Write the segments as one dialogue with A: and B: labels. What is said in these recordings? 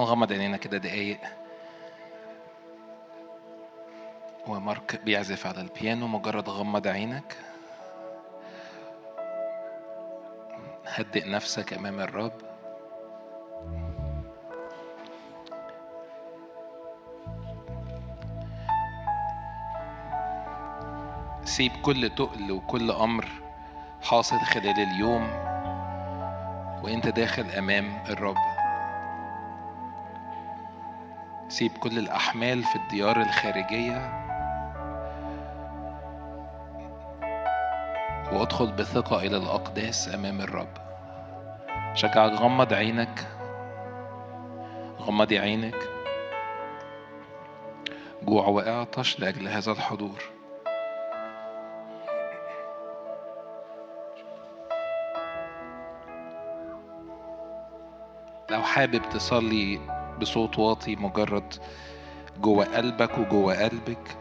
A: نغمض عينينا كده دقايق. ومارك بيعزف على البيانو مجرد غمض عينك. هدئ نفسك أمام الرب. سيب كل تقل وكل أمر حاصل خلال اليوم وأنت داخل أمام الرب. سيب كل الأحمال في الديار الخارجية. وادخل بثقة إلى الأقداس أمام الرب. شجعك غمض عينك. غمضي عينك. جوع واعطش لأجل هذا الحضور. لو حابب تصلي بصوت واطي مجرد جوه قلبك وجوه قلبك.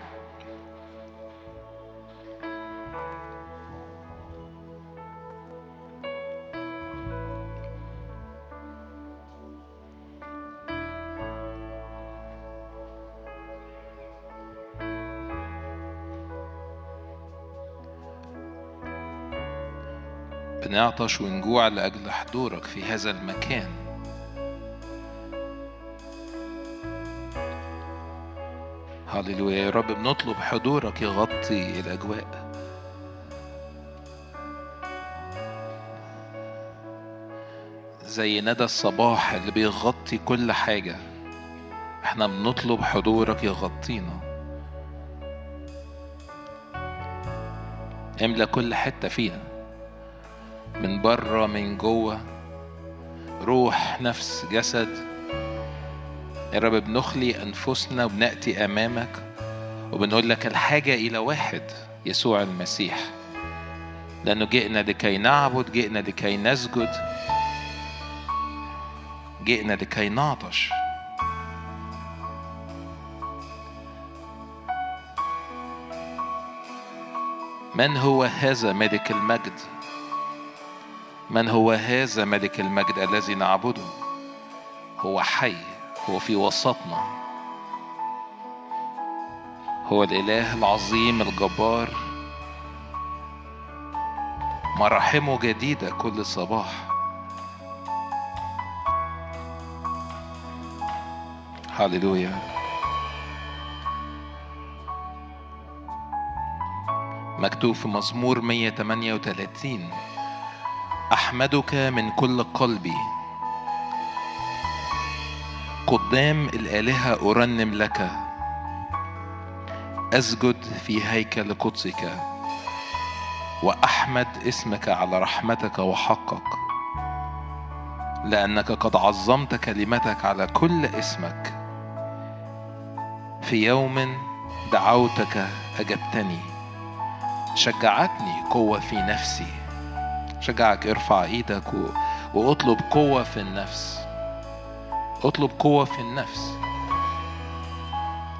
A: بنعطش ونجوع لأجل حضورك في هذا المكان. هللويا يا رب بنطلب حضورك يغطي الأجواء. زي ندى الصباح اللي بيغطي كل حاجة. إحنا بنطلب حضورك يغطينا املى كل حتة فينا. من بره من جوه. روح نفس جسد. يا رب بنخلي أنفسنا وبنأتي أمامك وبنقول لك الحاجة إلى واحد يسوع المسيح. لأنه جئنا لكي نعبد جئنا لكي نسجد جئنا لكي نعطش. من هو هذا ملك المجد؟ من هو هذا ملك المجد الذي نعبده؟ هو حي. هو في وسطنا. هو الإله العظيم الجبار. مراحمه جديدة كل صباح. هللويا مكتوب في مزمور 138 أحمدك من كل قلبي. قدام الآلهة أرنم لك. أسجد في هيكل قدسك. وأحمد اسمك على رحمتك وحقك. لأنك قد عظمت كلمتك على كل اسمك. في يوم دعوتك أجبتني. شجعتني قوة في نفسي. شجعك ارفع إيدك. وأطلب قوة في النفس. اطلب قوة في النفس.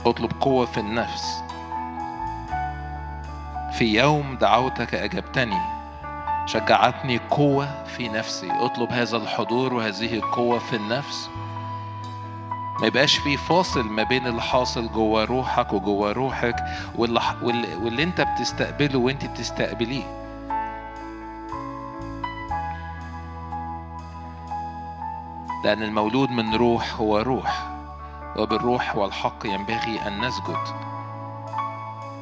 A: اطلب قوة في النفس. في يوم دعوتك أجبتني شجعتني قوة في نفسي. اطلب هذا الحضور وهذه القوة في النفس. ما يبقاش في فاصل ما بين اللي حاصل جوه روحك وجوه روحك واللي, واللي, انت بتستقبله وانت بتستقبليه. لأن المولود من روح هو روح وبالروح والحق ينبغي أن نسجد.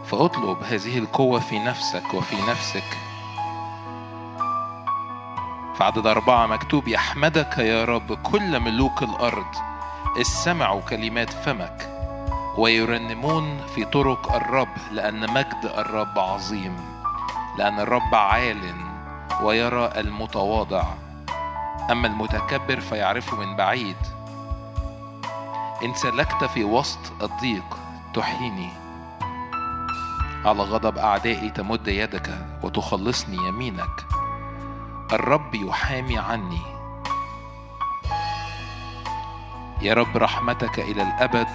A: فأطلب هذه القوة في نفسك وفي نفسك. في عدد أربعة مكتوب يحمدك يا رب كل ملوك الأرض استمعوا كلمات فمك ويرنمون في طرق الرب لأن مجد الرب عظيم لأن الرب عال ويرى المتواضع. أما المتكبر فيعرفه من بعيد. إن سلكت في وسط الضيق تحييني على غضب أعدائي تمد يدك وتخلصني يمينك. الرب يحامي عني. يا رب رحمتك إلى الأبد.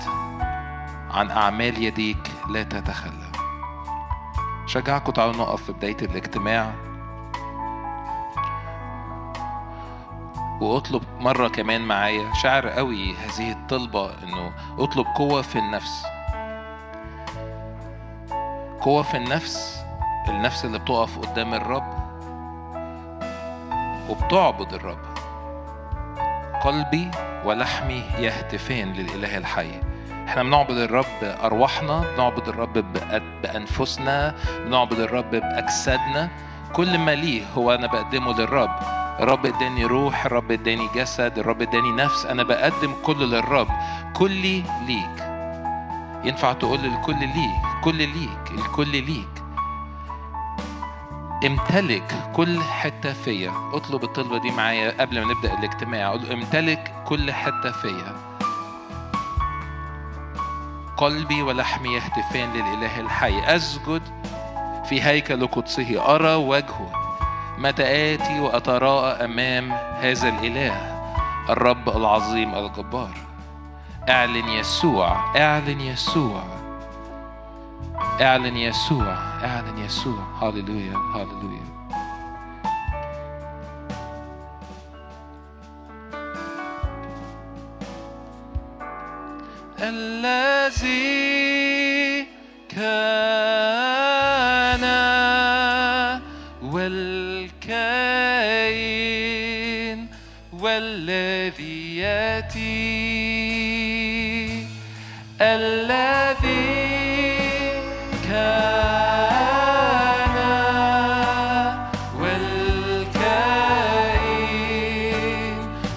A: عن أعمال يديك لا تتخلى. شجعكم تعالوا نقف في بداية الاجتماع.
B: واطلب مرة كمان معايا. شعر قوي هذه الطلبة إنه اطلب قوة في النفس. قوة في النفس النفس اللي بتقف قدام الرب وبتعبد الرب. قلبي ولحمي يهتفان للإله الحي. إحنا بنعبد الرب بأرواحنا بنعبد الرب بأنفسنا بنعبد الرب بأجسادنا. كل ما ليه هو أنا بقدمه للرب. الرب اداني روح الرب اداني جسد الرب اداني نفس. أنا بقدم كل للرب كلي ليك. ينفع تقول الكل ليك كل ليك الكل ليك. امتلك كل حتة فيا. اطلب الطلبة دي معايا قبل ما نبدأ الاجتماع. أقول امتلك كل حتة فيا. قلبي ولحمي يهتفان للإله الحي. أسجد في هيكل قدسه. أرى وجهه. متى آتي وأتراءى أمام هذا الإله الرب العظيم الجبار. اعلن يسوع اعلن يسوع. اعلن يسوع اعلن يسوع. هللويا هللويا. الذي كان والكائن والذي يأتي الذي كان والكائن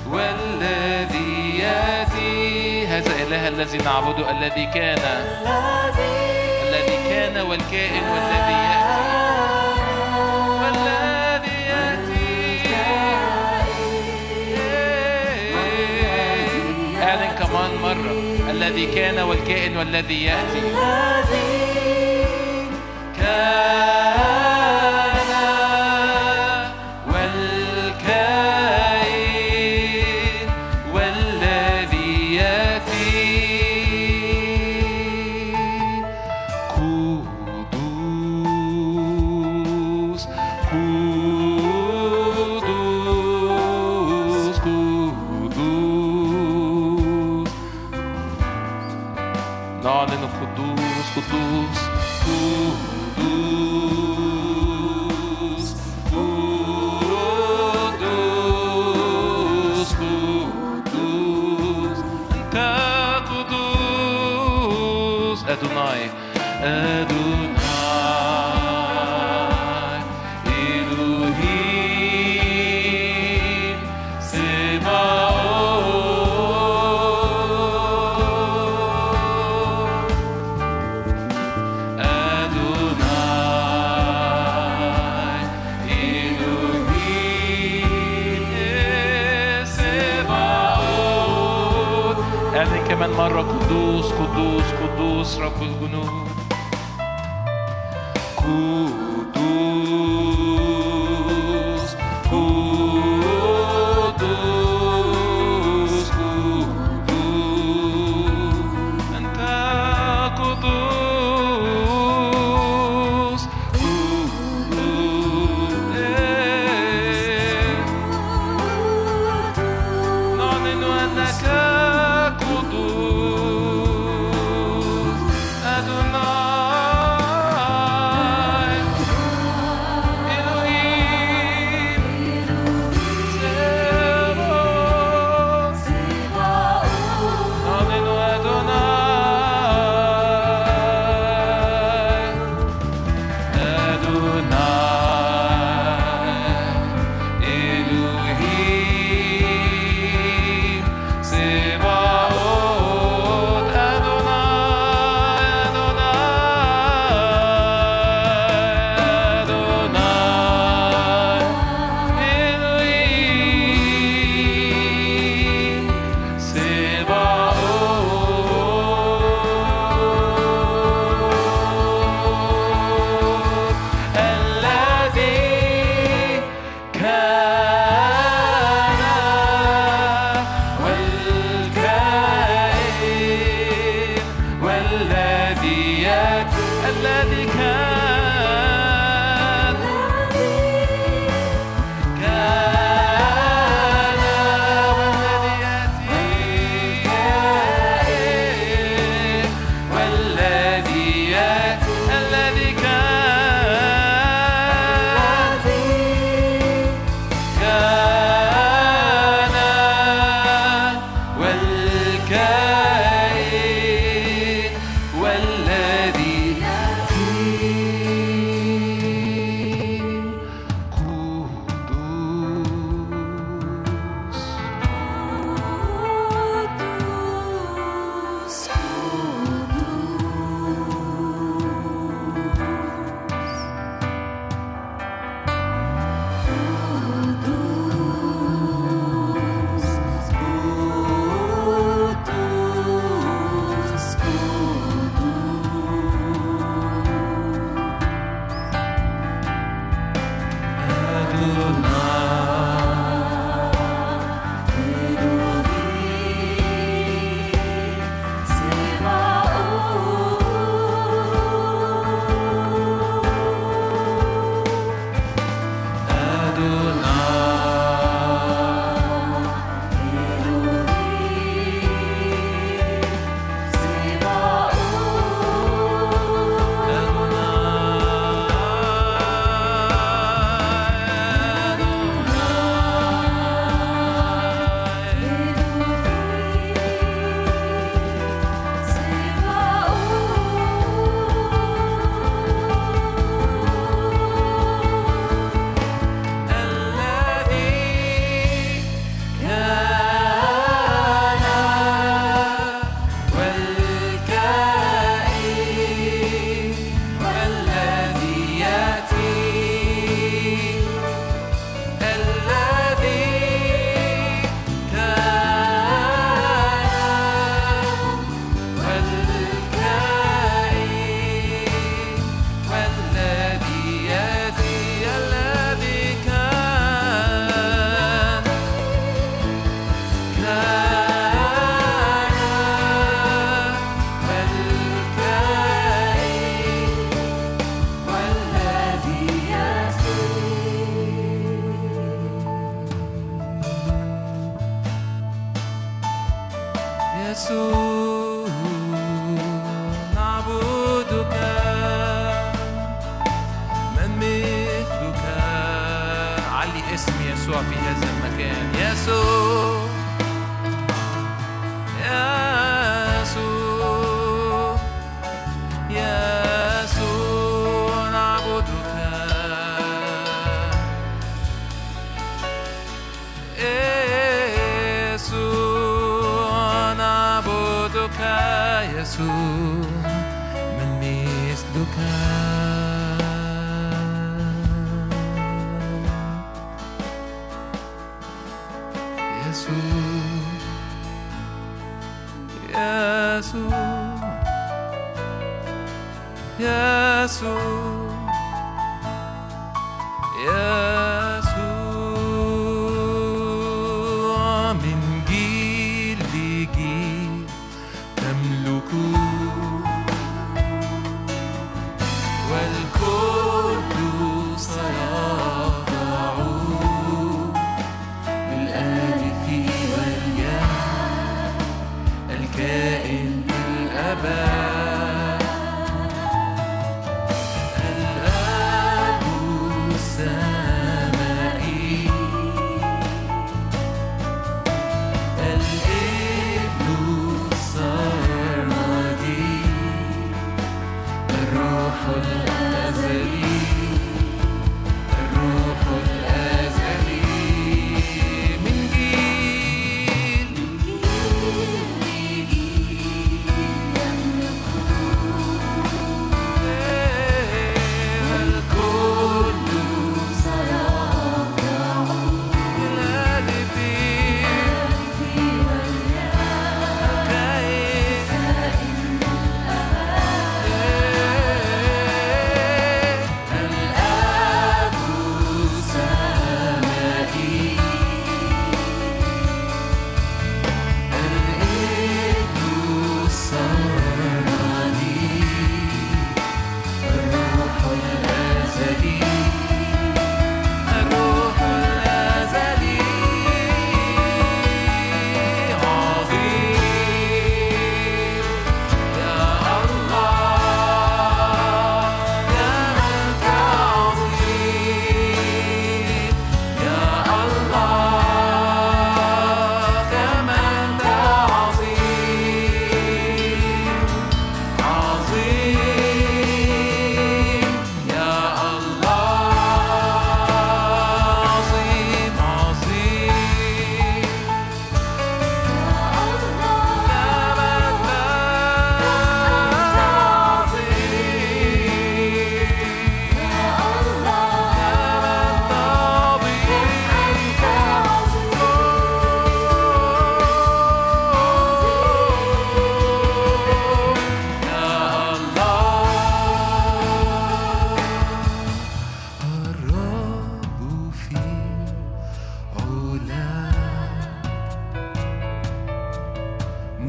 B: والذي يأتي. هذا إله الذي نعبده الذي كان الذي كان والكائن والذي الذي كان والكائن والذي يأتي. كان قدوس قدوس قدوس رب الجنود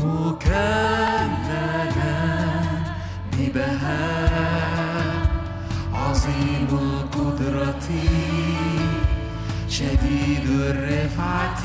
C: مكللا ببهاء عظيم القدرة شديد الرفعة.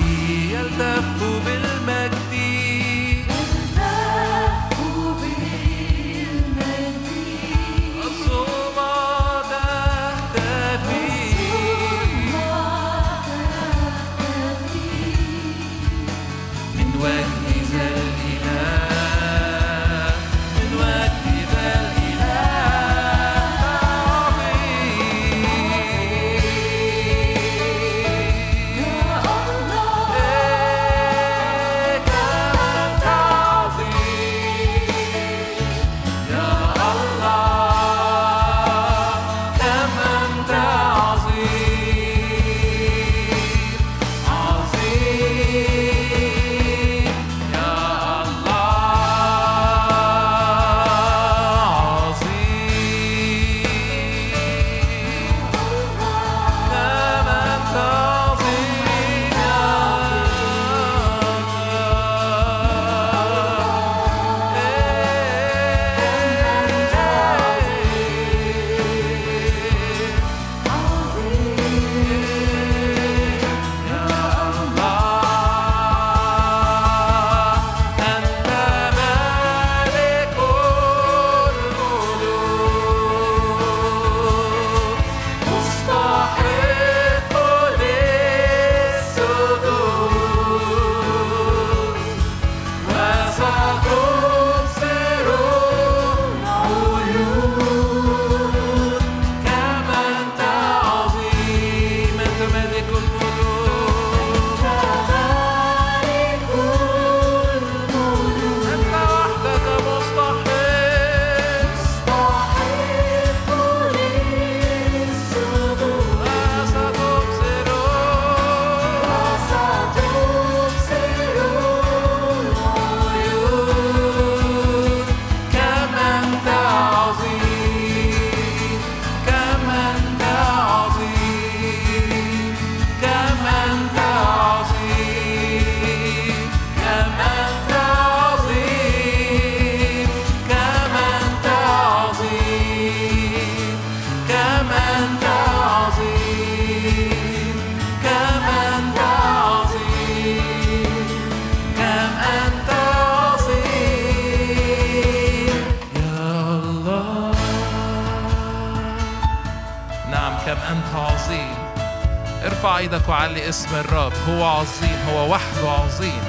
C: ارفع إيدك وعلي اسم الرب. هو عظيم هو وحده عظيم.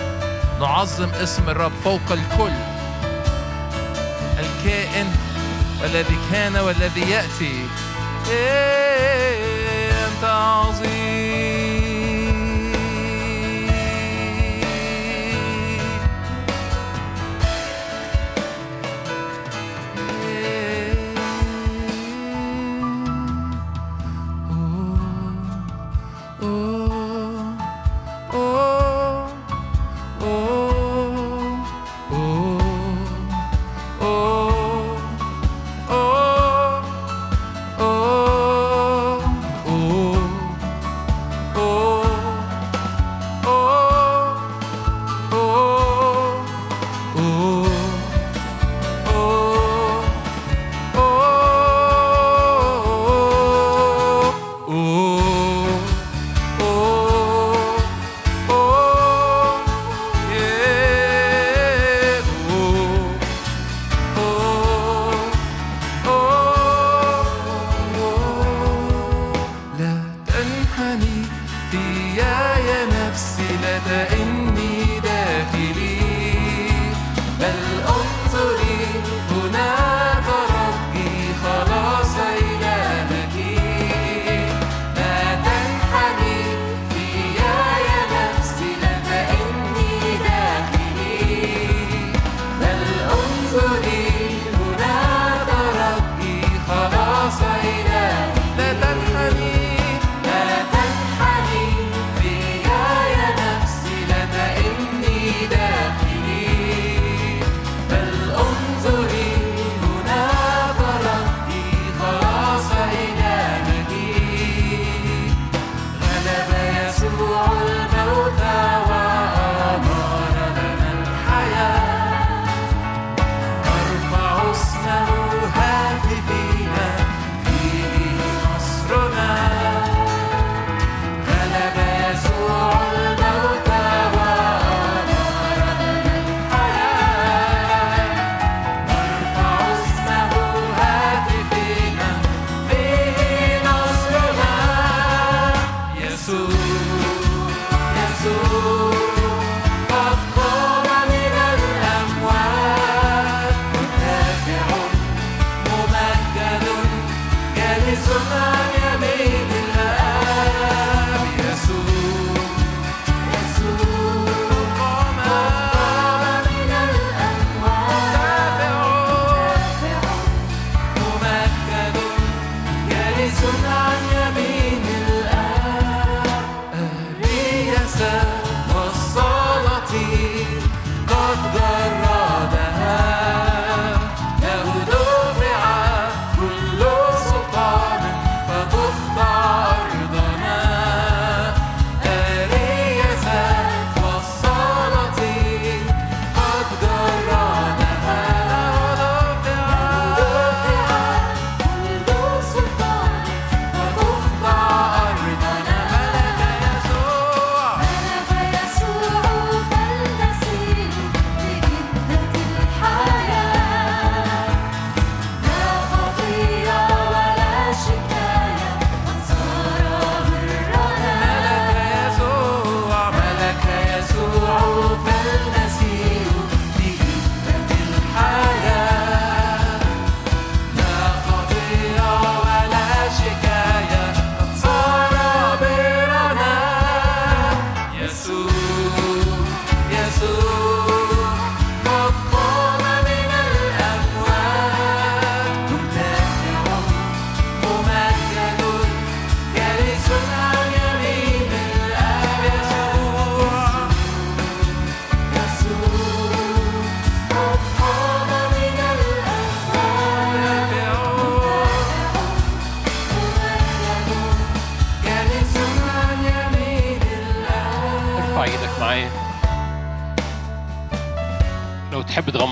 C: نعظم اسم الرب فوق الكل. الكائن والذي كان والذي يأتي. إيه.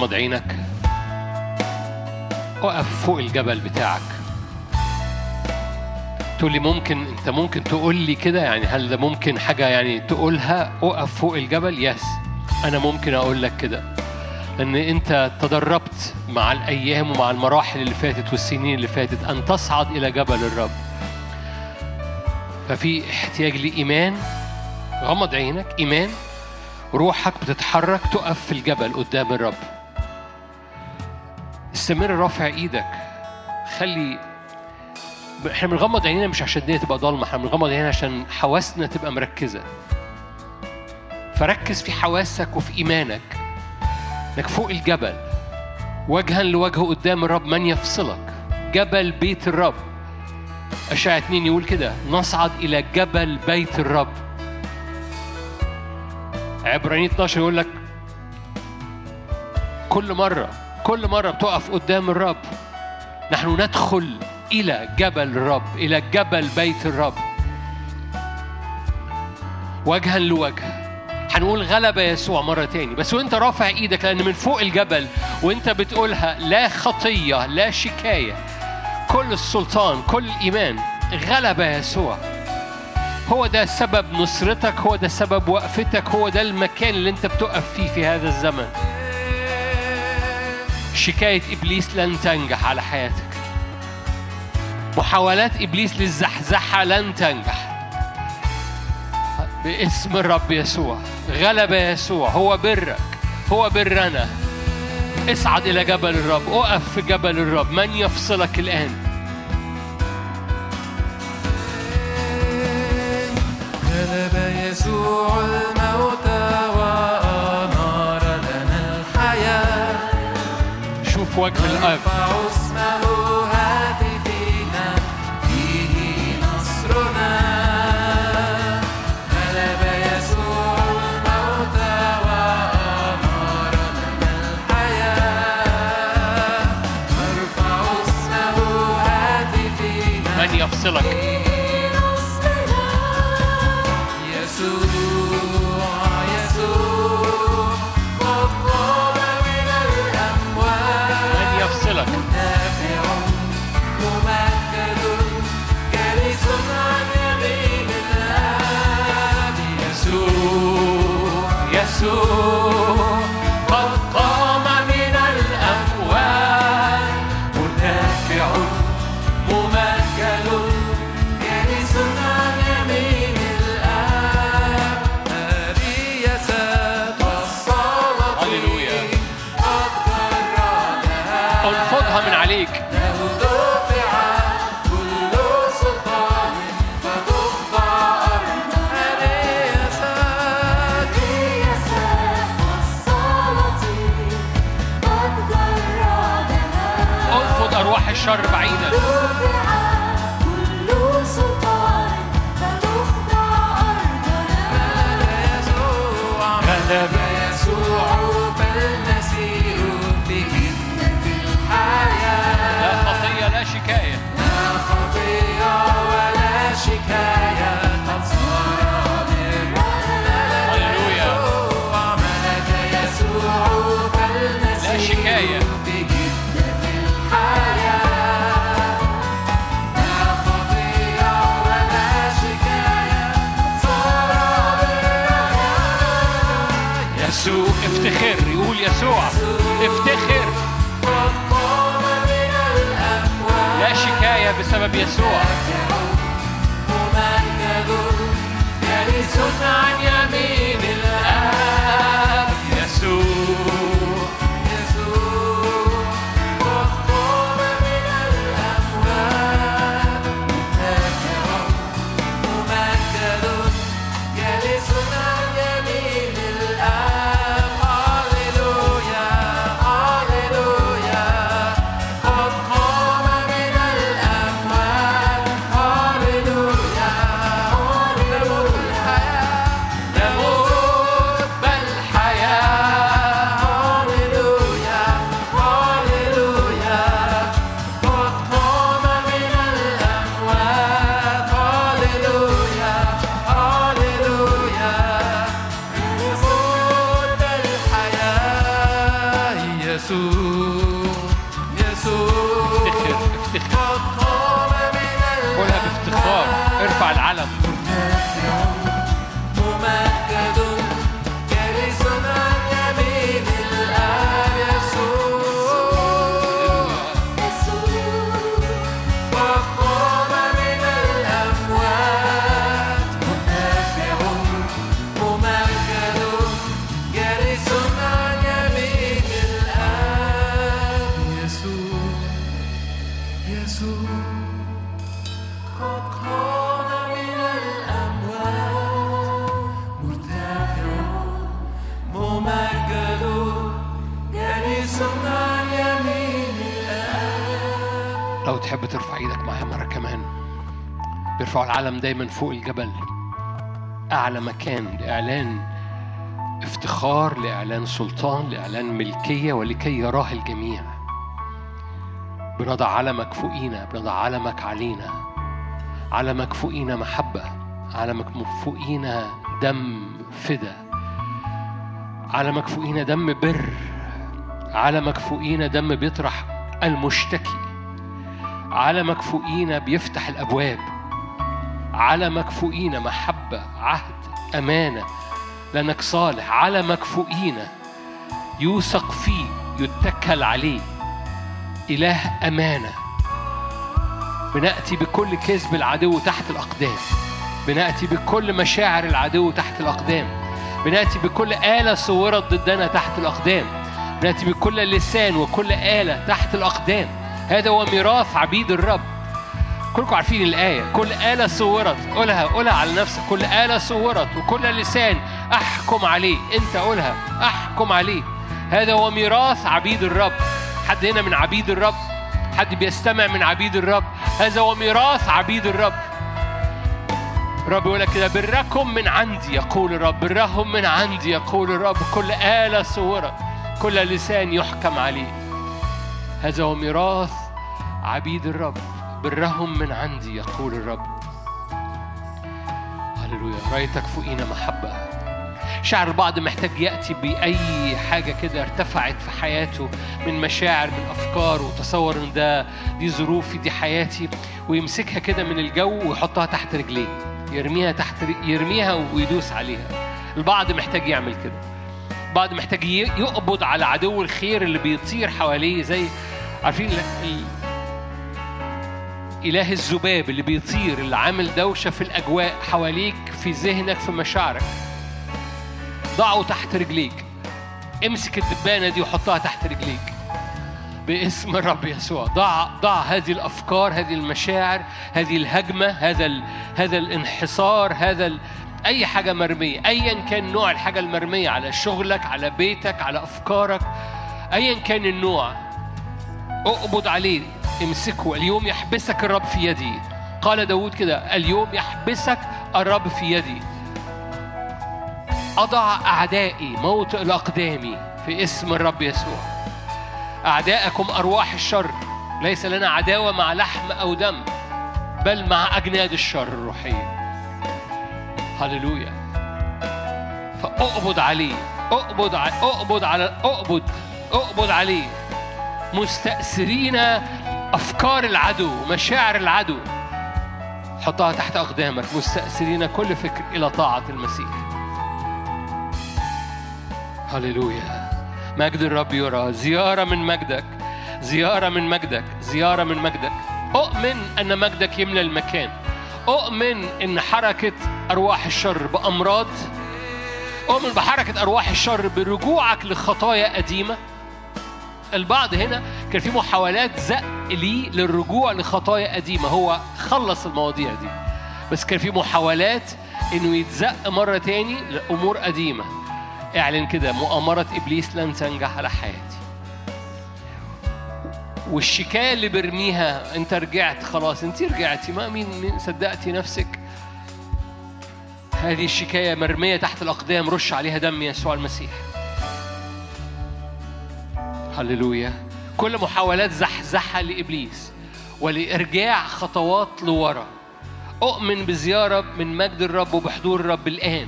C: عينك اقف فوق الجبل بتاعك. تقول لي ممكن انت ممكن تقول لي كده؟ يعني هل ده ممكن حاجة يعني تقولها؟ اقف فوق الجبل؟ يس. أنا ممكن أقول لك كده. لأن أنت تدربت مع الأيام ومع المراحل اللي فاتت والسنين اللي فاتت أن تصعد إلى جبل الرب. ففي احتياج لإيمان. غمض عينك. إيمان. روحك بتتحرك تقف في الجبل قدام الرب. استمر رافع إيدك. خلي إحنا بنغمض عينينا مش عشان الدنيا تبقى ضلمة إحنا بنغمض عينينا عشان حواسنا تبقى مركزة. فركز في حواسك وفي إيمانك. انك فوق الجبل. وجها لوجه قدام الرب من يفصلك. جبل بيت الرب. أشعة اتنين يقول كده نصعد إلى جبل بيت الرب. عبرانية 12 يقول لك كل مرة كل مرة بتقف قدام الرب نحن ندخل إلى جبل الرب إلى جبل بيت الرب. وجها لوجه. هنقول غلب يسوع مرة تاني. بس وانت رافع إيدك لأن من فوق الجبل وانت بتقولها لا خطية لا شكاية. كل السلطان كل الإيمان غلب يسوع. هو ده سبب نصرتك هو ده سبب وقفتك هو ده المكان اللي انت بتقف فيه في هذا الزمن. شكاية إبليس لن تنجح على حياتك. محاولات إبليس للزحزحة لن تنجح. باسم الرب يسوع غلب يسوع هو برك هو برنا. اصعد إلى جبل الرب أقف في جبل الرب من يفصلك الآن؟
B: غلب يسوع. foi
C: que l'œuvre. الشر بعيدا. شكاية
B: دايما فوق الجبل. أعلى مكان لإعلان افتخار لإعلان سلطان لإعلان ملكية ولكي يراه الجميع. بنضع علمك فوقينا بنضع علمك علينا. علمك فوقينا محبة علمك فوقينا دم فدا. علمك فوقينا دم بر علمك فوقينا دم بيطرح المشتكي. علمك فوقينا بيفتح الأبواب. علمك فوقينا محبة عهد أمانة. لأنك صالح علمك فوقينا يوثق فيه يتكل عليه. إله أمانة. بنأتي بكل كذب العدو تحت الأقدام. بنأتي بكل مشاعر العدو تحت الأقدام. بنأتي بكل آلة صورت ضدنا تحت الأقدام. بنأتي بكل لسان وكل آلة تحت الأقدام. هذا هو ميراث عبيد الرب. كلكم عارفين الآية. كل آلة صورت. قولها قولها على نفسك. كل آلة صورت وكل لسان أحكم عليه. أنت قولها. أحكم عليه. هذا هو ميراث عبيد الرب. حد هنا من عبيد الرب؟ حد بيستمع من عبيد الرب؟ هذا هو ميراث عبيد الرب. الرب يقول لك كده بركم من عندي يقول الرب. برهم من عندي يقول الرب. كل آلة صورت. كل لسان يحكم عليه. هذا هو ميراث عبيد الرب. برهم من عندي يقول الرب. هللويا. رأيتك فوقينا محبة. شعر البعض محتاج يأتي بأي حاجة كده ارتفعت في حياته من مشاعر من أفكار وتصور إن ده دي ظروفي دي حياتي ويمسكها كده من الجو ويحطها تحت رجليه. يرميها تحت يرميها ويدوس عليها. البعض محتاج يعمل كده. بعض محتاج يقبض على عدو الخير اللي بيطير حواليه زي عارفين إله الذباب اللي بيطير اللي عامل دوشة في الأجواء حواليك في ذهنك في مشاعرك. ضعه تحت رجليك. امسك الدبانة دي وحطها تحت رجليك. باسم الرب يسوع. ضع ضع هذه الأفكار هذه المشاعر هذه الهجمة هذا ال... هذا الانحصار هذا ال... أي حاجة مرمية. ايا كان نوع الحاجة المرمية على شغلك على بيتك على أفكارك. ايا كان النوع. أقبض عليه. امسكه اليوم يحبسك الرب في يدي. قال داود كده اليوم يحبسك الرب في يدي. أضع أعدائي موطئ الأقدام في اسم الرب يسوع. أعداءكم أرواح الشر. ليس لنا عداوة مع لحم أو دم بل مع أجناد الشر الروحية هللويا. فأقبض عليه. أقبض ع... أقبض على أقبض أقبض عليه. مستأثرين أفكار العدو مشاعر العدو. حطها تحت أقدامك مستأثرين كل فكر إلى طاعة المسيح. هللويا. مجد الرب يرى. زيارة من مجدك. زيارة من مجدك. زيارة من مجدك. أؤمن أن مجدك يملى المكان. أؤمن أن حركة أرواح الشر بأمراض. أؤمن بحركة أرواح الشر برجوعك لخطايا قديمة. البعض هنا كان في محاولات زق ليه للرجوع لخطايا قديمة هو خلص المواضيع دي. بس كان في محاولات إنه يتزق مرة تاني لأمور قديمة. اعلن كده مؤامرة إبليس لن تنجح على حياتي. والشكاية اللي برميها أنت رجعت خلاص أنت رجعتي ما مين صدقتي نفسك؟ هذه الشكاية مرمية تحت الأقدام رش عليها دم يسوع المسيح. هللويا. كل محاولات زحزحة لإبليس ولإرجاع خطوات لورا. أؤمن بزيارة من مجد الرب وبحضور الرب الآن.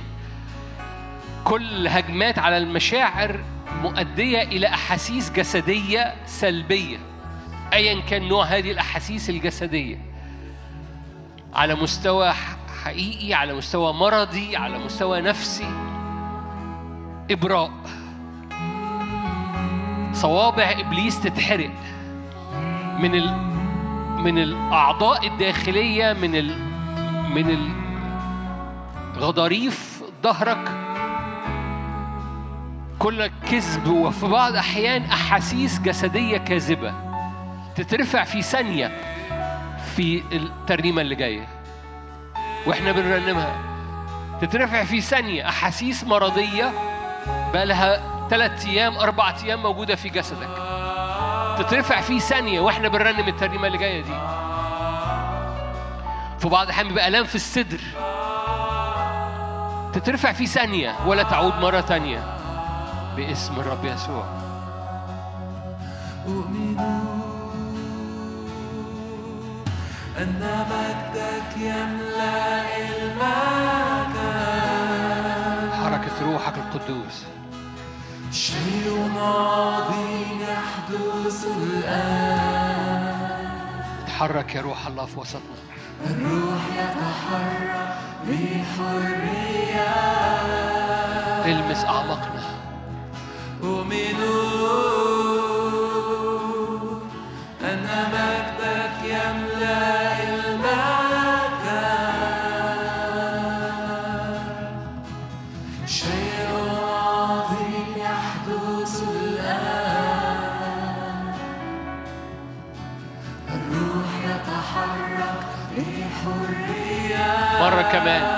B: كل هجمات على المشاعر مؤدية إلى أحاسيس جسدية سلبية. أيا كان نوع هذه الأحاسيس الجسدية. على مستوى حقيقي على مستوى مرضي على مستوى نفسي. إبراء. صوابع إبليس تتحرق من ال من الأعضاء الداخلية من ال من الغضاريف ظهرك. كل كذب وفي بعض الاحيان أحاسيس جسدية كاذبة تترفع في ثانية في الترنيمة اللي جاية. وإحنا بنرنمها. تترفع في ثانية أحاسيس مرضية بقالها ثلاث أيام أربع أيام موجودة في جسدك.
C: تترفع فيه ثانية وإحنا بنرنم الترنيمة اللي جاية دي. في بعض الأحيان بيبقى آلام في الصدر. تترفع فيه ثانية ولا تعود مرة تانية باسم الرب يسوع.
B: أن مجدك يملأ المكان.
C: حركة روحك القدوس.
B: شيء عظيم يحدث الآن.
C: اتحرك يا روح الله في وسطنا.
B: الروح يتحرك بحرية.
C: المس أعماقنا
B: أؤمنوا
C: مرة كمان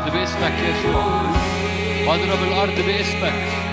C: الأرض باسمك يسوع. بضرب الأرض باسمك.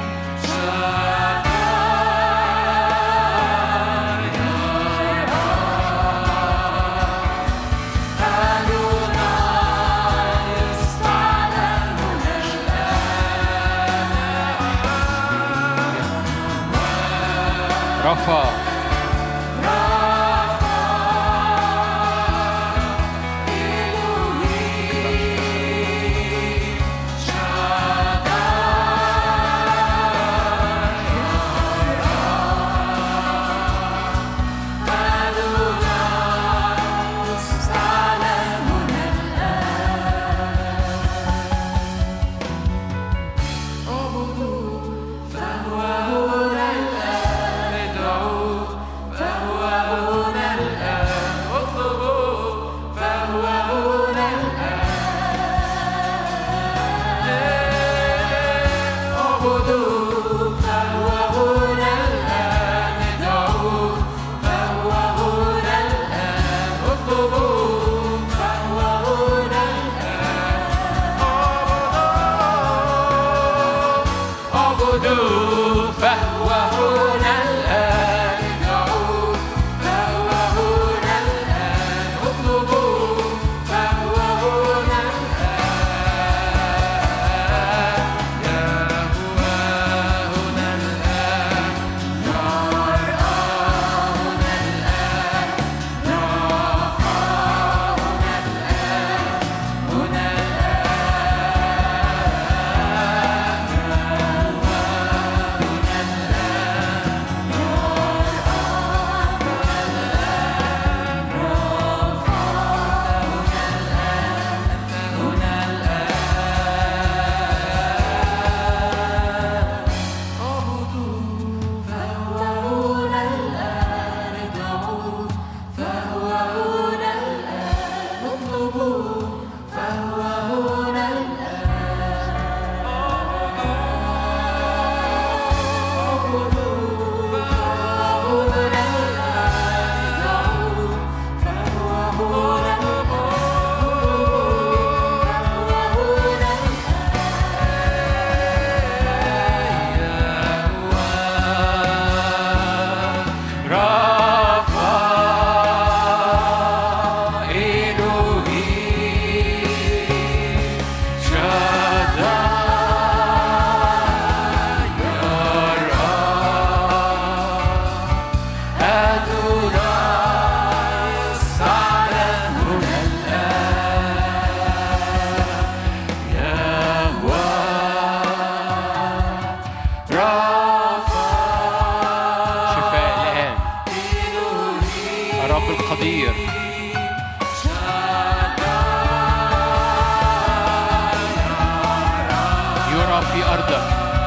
B: في أرضك.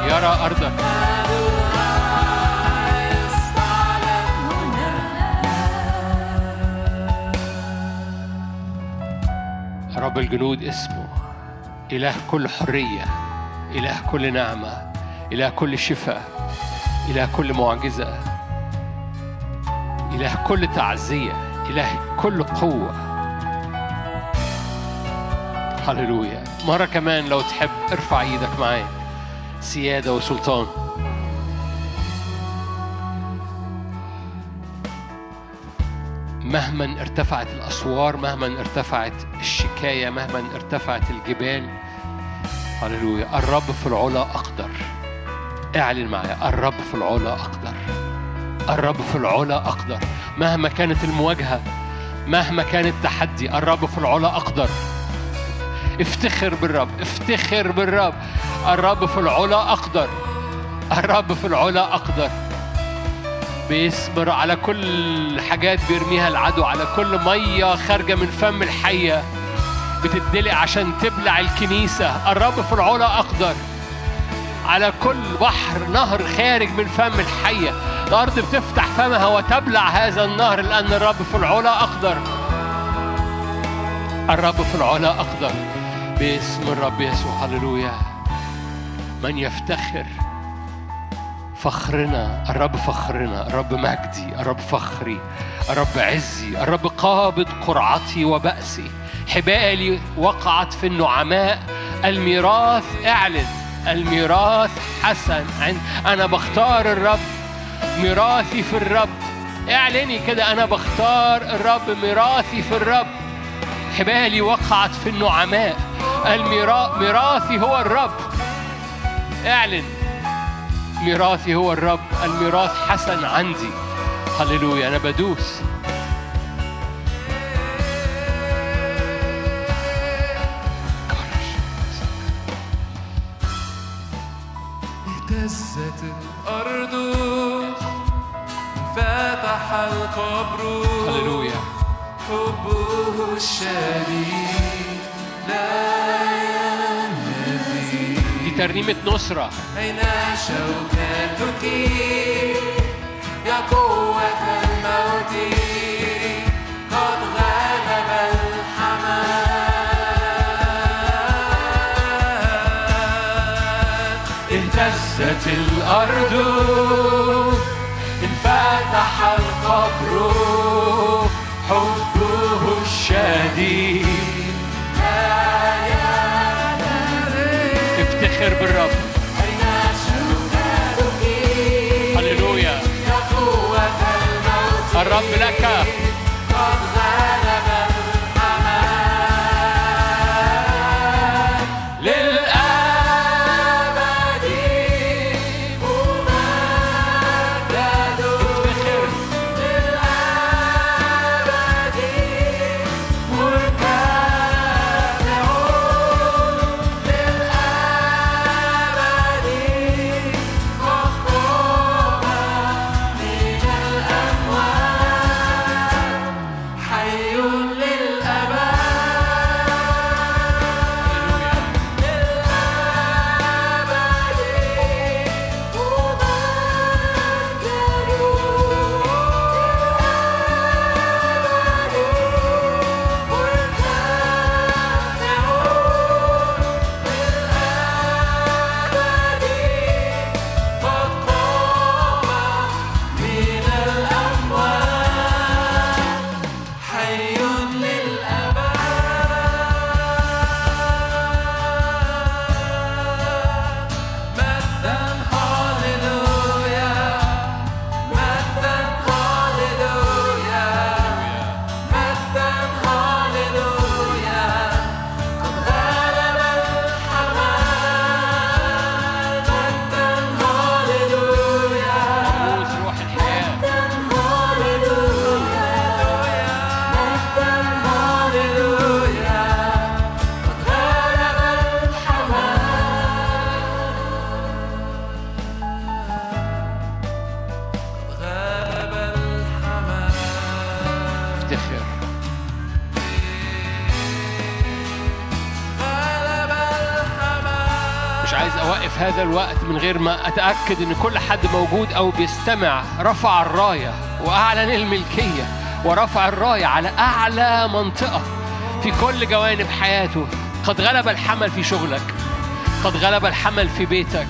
B: يرى أرضك. رب الجنود اسمه. إله كل حرية. إله كل نعمة. إله كل شفاء. إله كل معجزة. إله كل تعزية. إله كل قوة. هللويا. مرة كمان لو تحب ارفع إيدك معايا. سيادة وسلطان. مهما ارتفعت الأسوار مهما ارتفعت الشكاية مهما ارتفعت الجبال هللويا الرب في العلا أقدر. اعلن معايا الرب في العلا أقدر. الرب في العلا أقدر. مهما كانت المواجهة مهما كان التحدي الرب في العلا أقدر. افتخر بالرب افتخر بالرب. الرب في العلا أقدر. الرب في العلا أقدر. بيصبر على كل حاجات بيرميها العدو على كل مية خارجة من فم الحية بتدلق عشان تبلع الكنيسة. الرب في العلا أقدر. على كل بحر نهر خارج من فم الحية. الأرض بتفتح فمها وتبلع هذا النهر لأن الرب في العلا أقدر. الرب في العلا أقدر. باسم الرب يسوع هللويا. من يفتخر فخرنا الرب فخرنا الرب مجدي الرب فخري الرب عزي الرب قابض قرعتي وبأسي. حبالي وقعت في النعماء. الميراث اعلن الميراث حسن. أنا بختار الرب ميراثي في الرب. اعلني كده أنا بختار الرب ميراثي في الرب. حبالي وقعت في النعماء. الميراث ميراثي هو الرب. اعلن. ميراثي هو الرب. الميراث حسن عندي. هللويا أنا بدوس.
C: اهتزت الأرض فتح القبر.
B: هللويا.
C: حبه الشديد لا ينبغي.
B: دي ترنيمة نصرة
C: أين شوكتك؟ يا قوة الموت. قد غلب الحمام. اهتزت الأرض انفتح القبر.
B: افتخر بالرب. هللويا. الرب لك.
C: قد هذا الوقت من غير ما أتأكد إن كل حد موجود أو بيستمع رفع الراية وأعلن الملكية ورفع الراية على أعلى منطقة في كل جوانب حياته. قد غلب الحمل في شغلك قد غلب الحمل في بيتك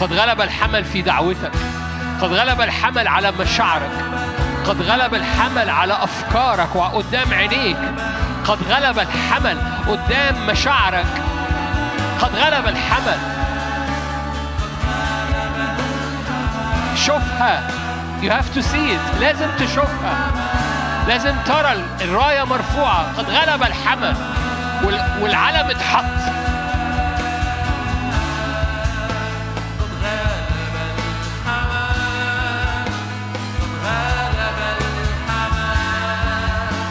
C: قد غلب الحمل في دعوتك قد غلب الحمل على مشاعرك قد غلب الحمل على أفكارك وقدام عينيك قد غلب الحمل قدام مشاعرك قد غلب الحمل شوفها you have to see it. لازم تشوفها. لازم ترى الراية مرفوعة. قد غلب الحمل وال- والعلم اتحط.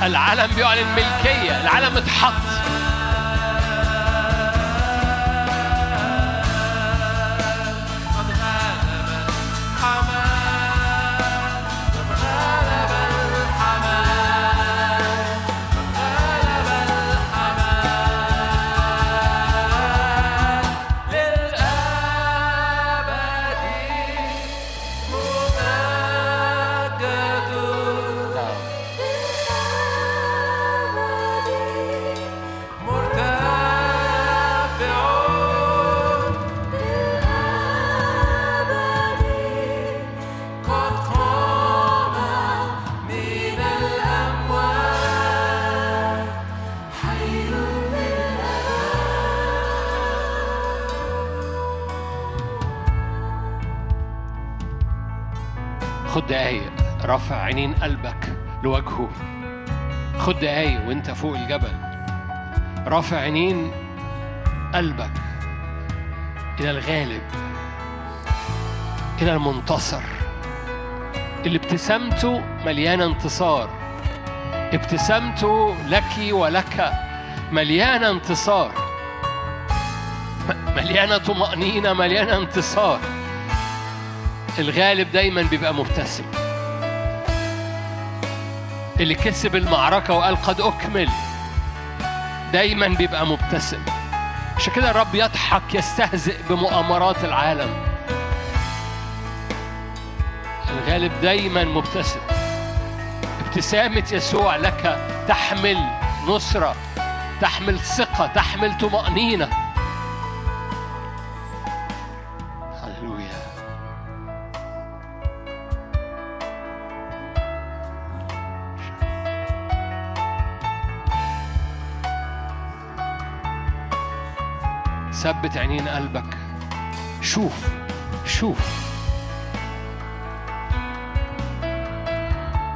C: العلم بيعلن ملكية. العلم اتحط. خد دقايق رفع عينين قلبك لوجهه. خد دقايق وانت فوق الجبل. رافع عينين قلبك إلى الغالب إلى المنتصر. اللي ابتسامته مليانة انتصار. ابتسامته لك ولك مليانة انتصار. مليانة طمأنينة مليانة انتصار. الغالب دايما بيبقى مبتسم. اللي كسب المعركة وقال قد أكمل دايما بيبقى مبتسم. عشان كده الرب يضحك يستهزئ بمؤامرات العالم. الغالب دايما مبتسم. ابتسامة يسوع لك تحمل نصرة تحمل ثقة تحمل طمأنينة. ثبت عينين قلبك. شوف شوف.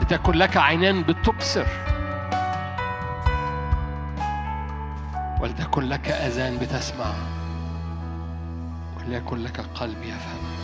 C: لتكن لك عينان بتبصر. ولتكن لك أذان بتسمع. وليكن لك قلب يفهم.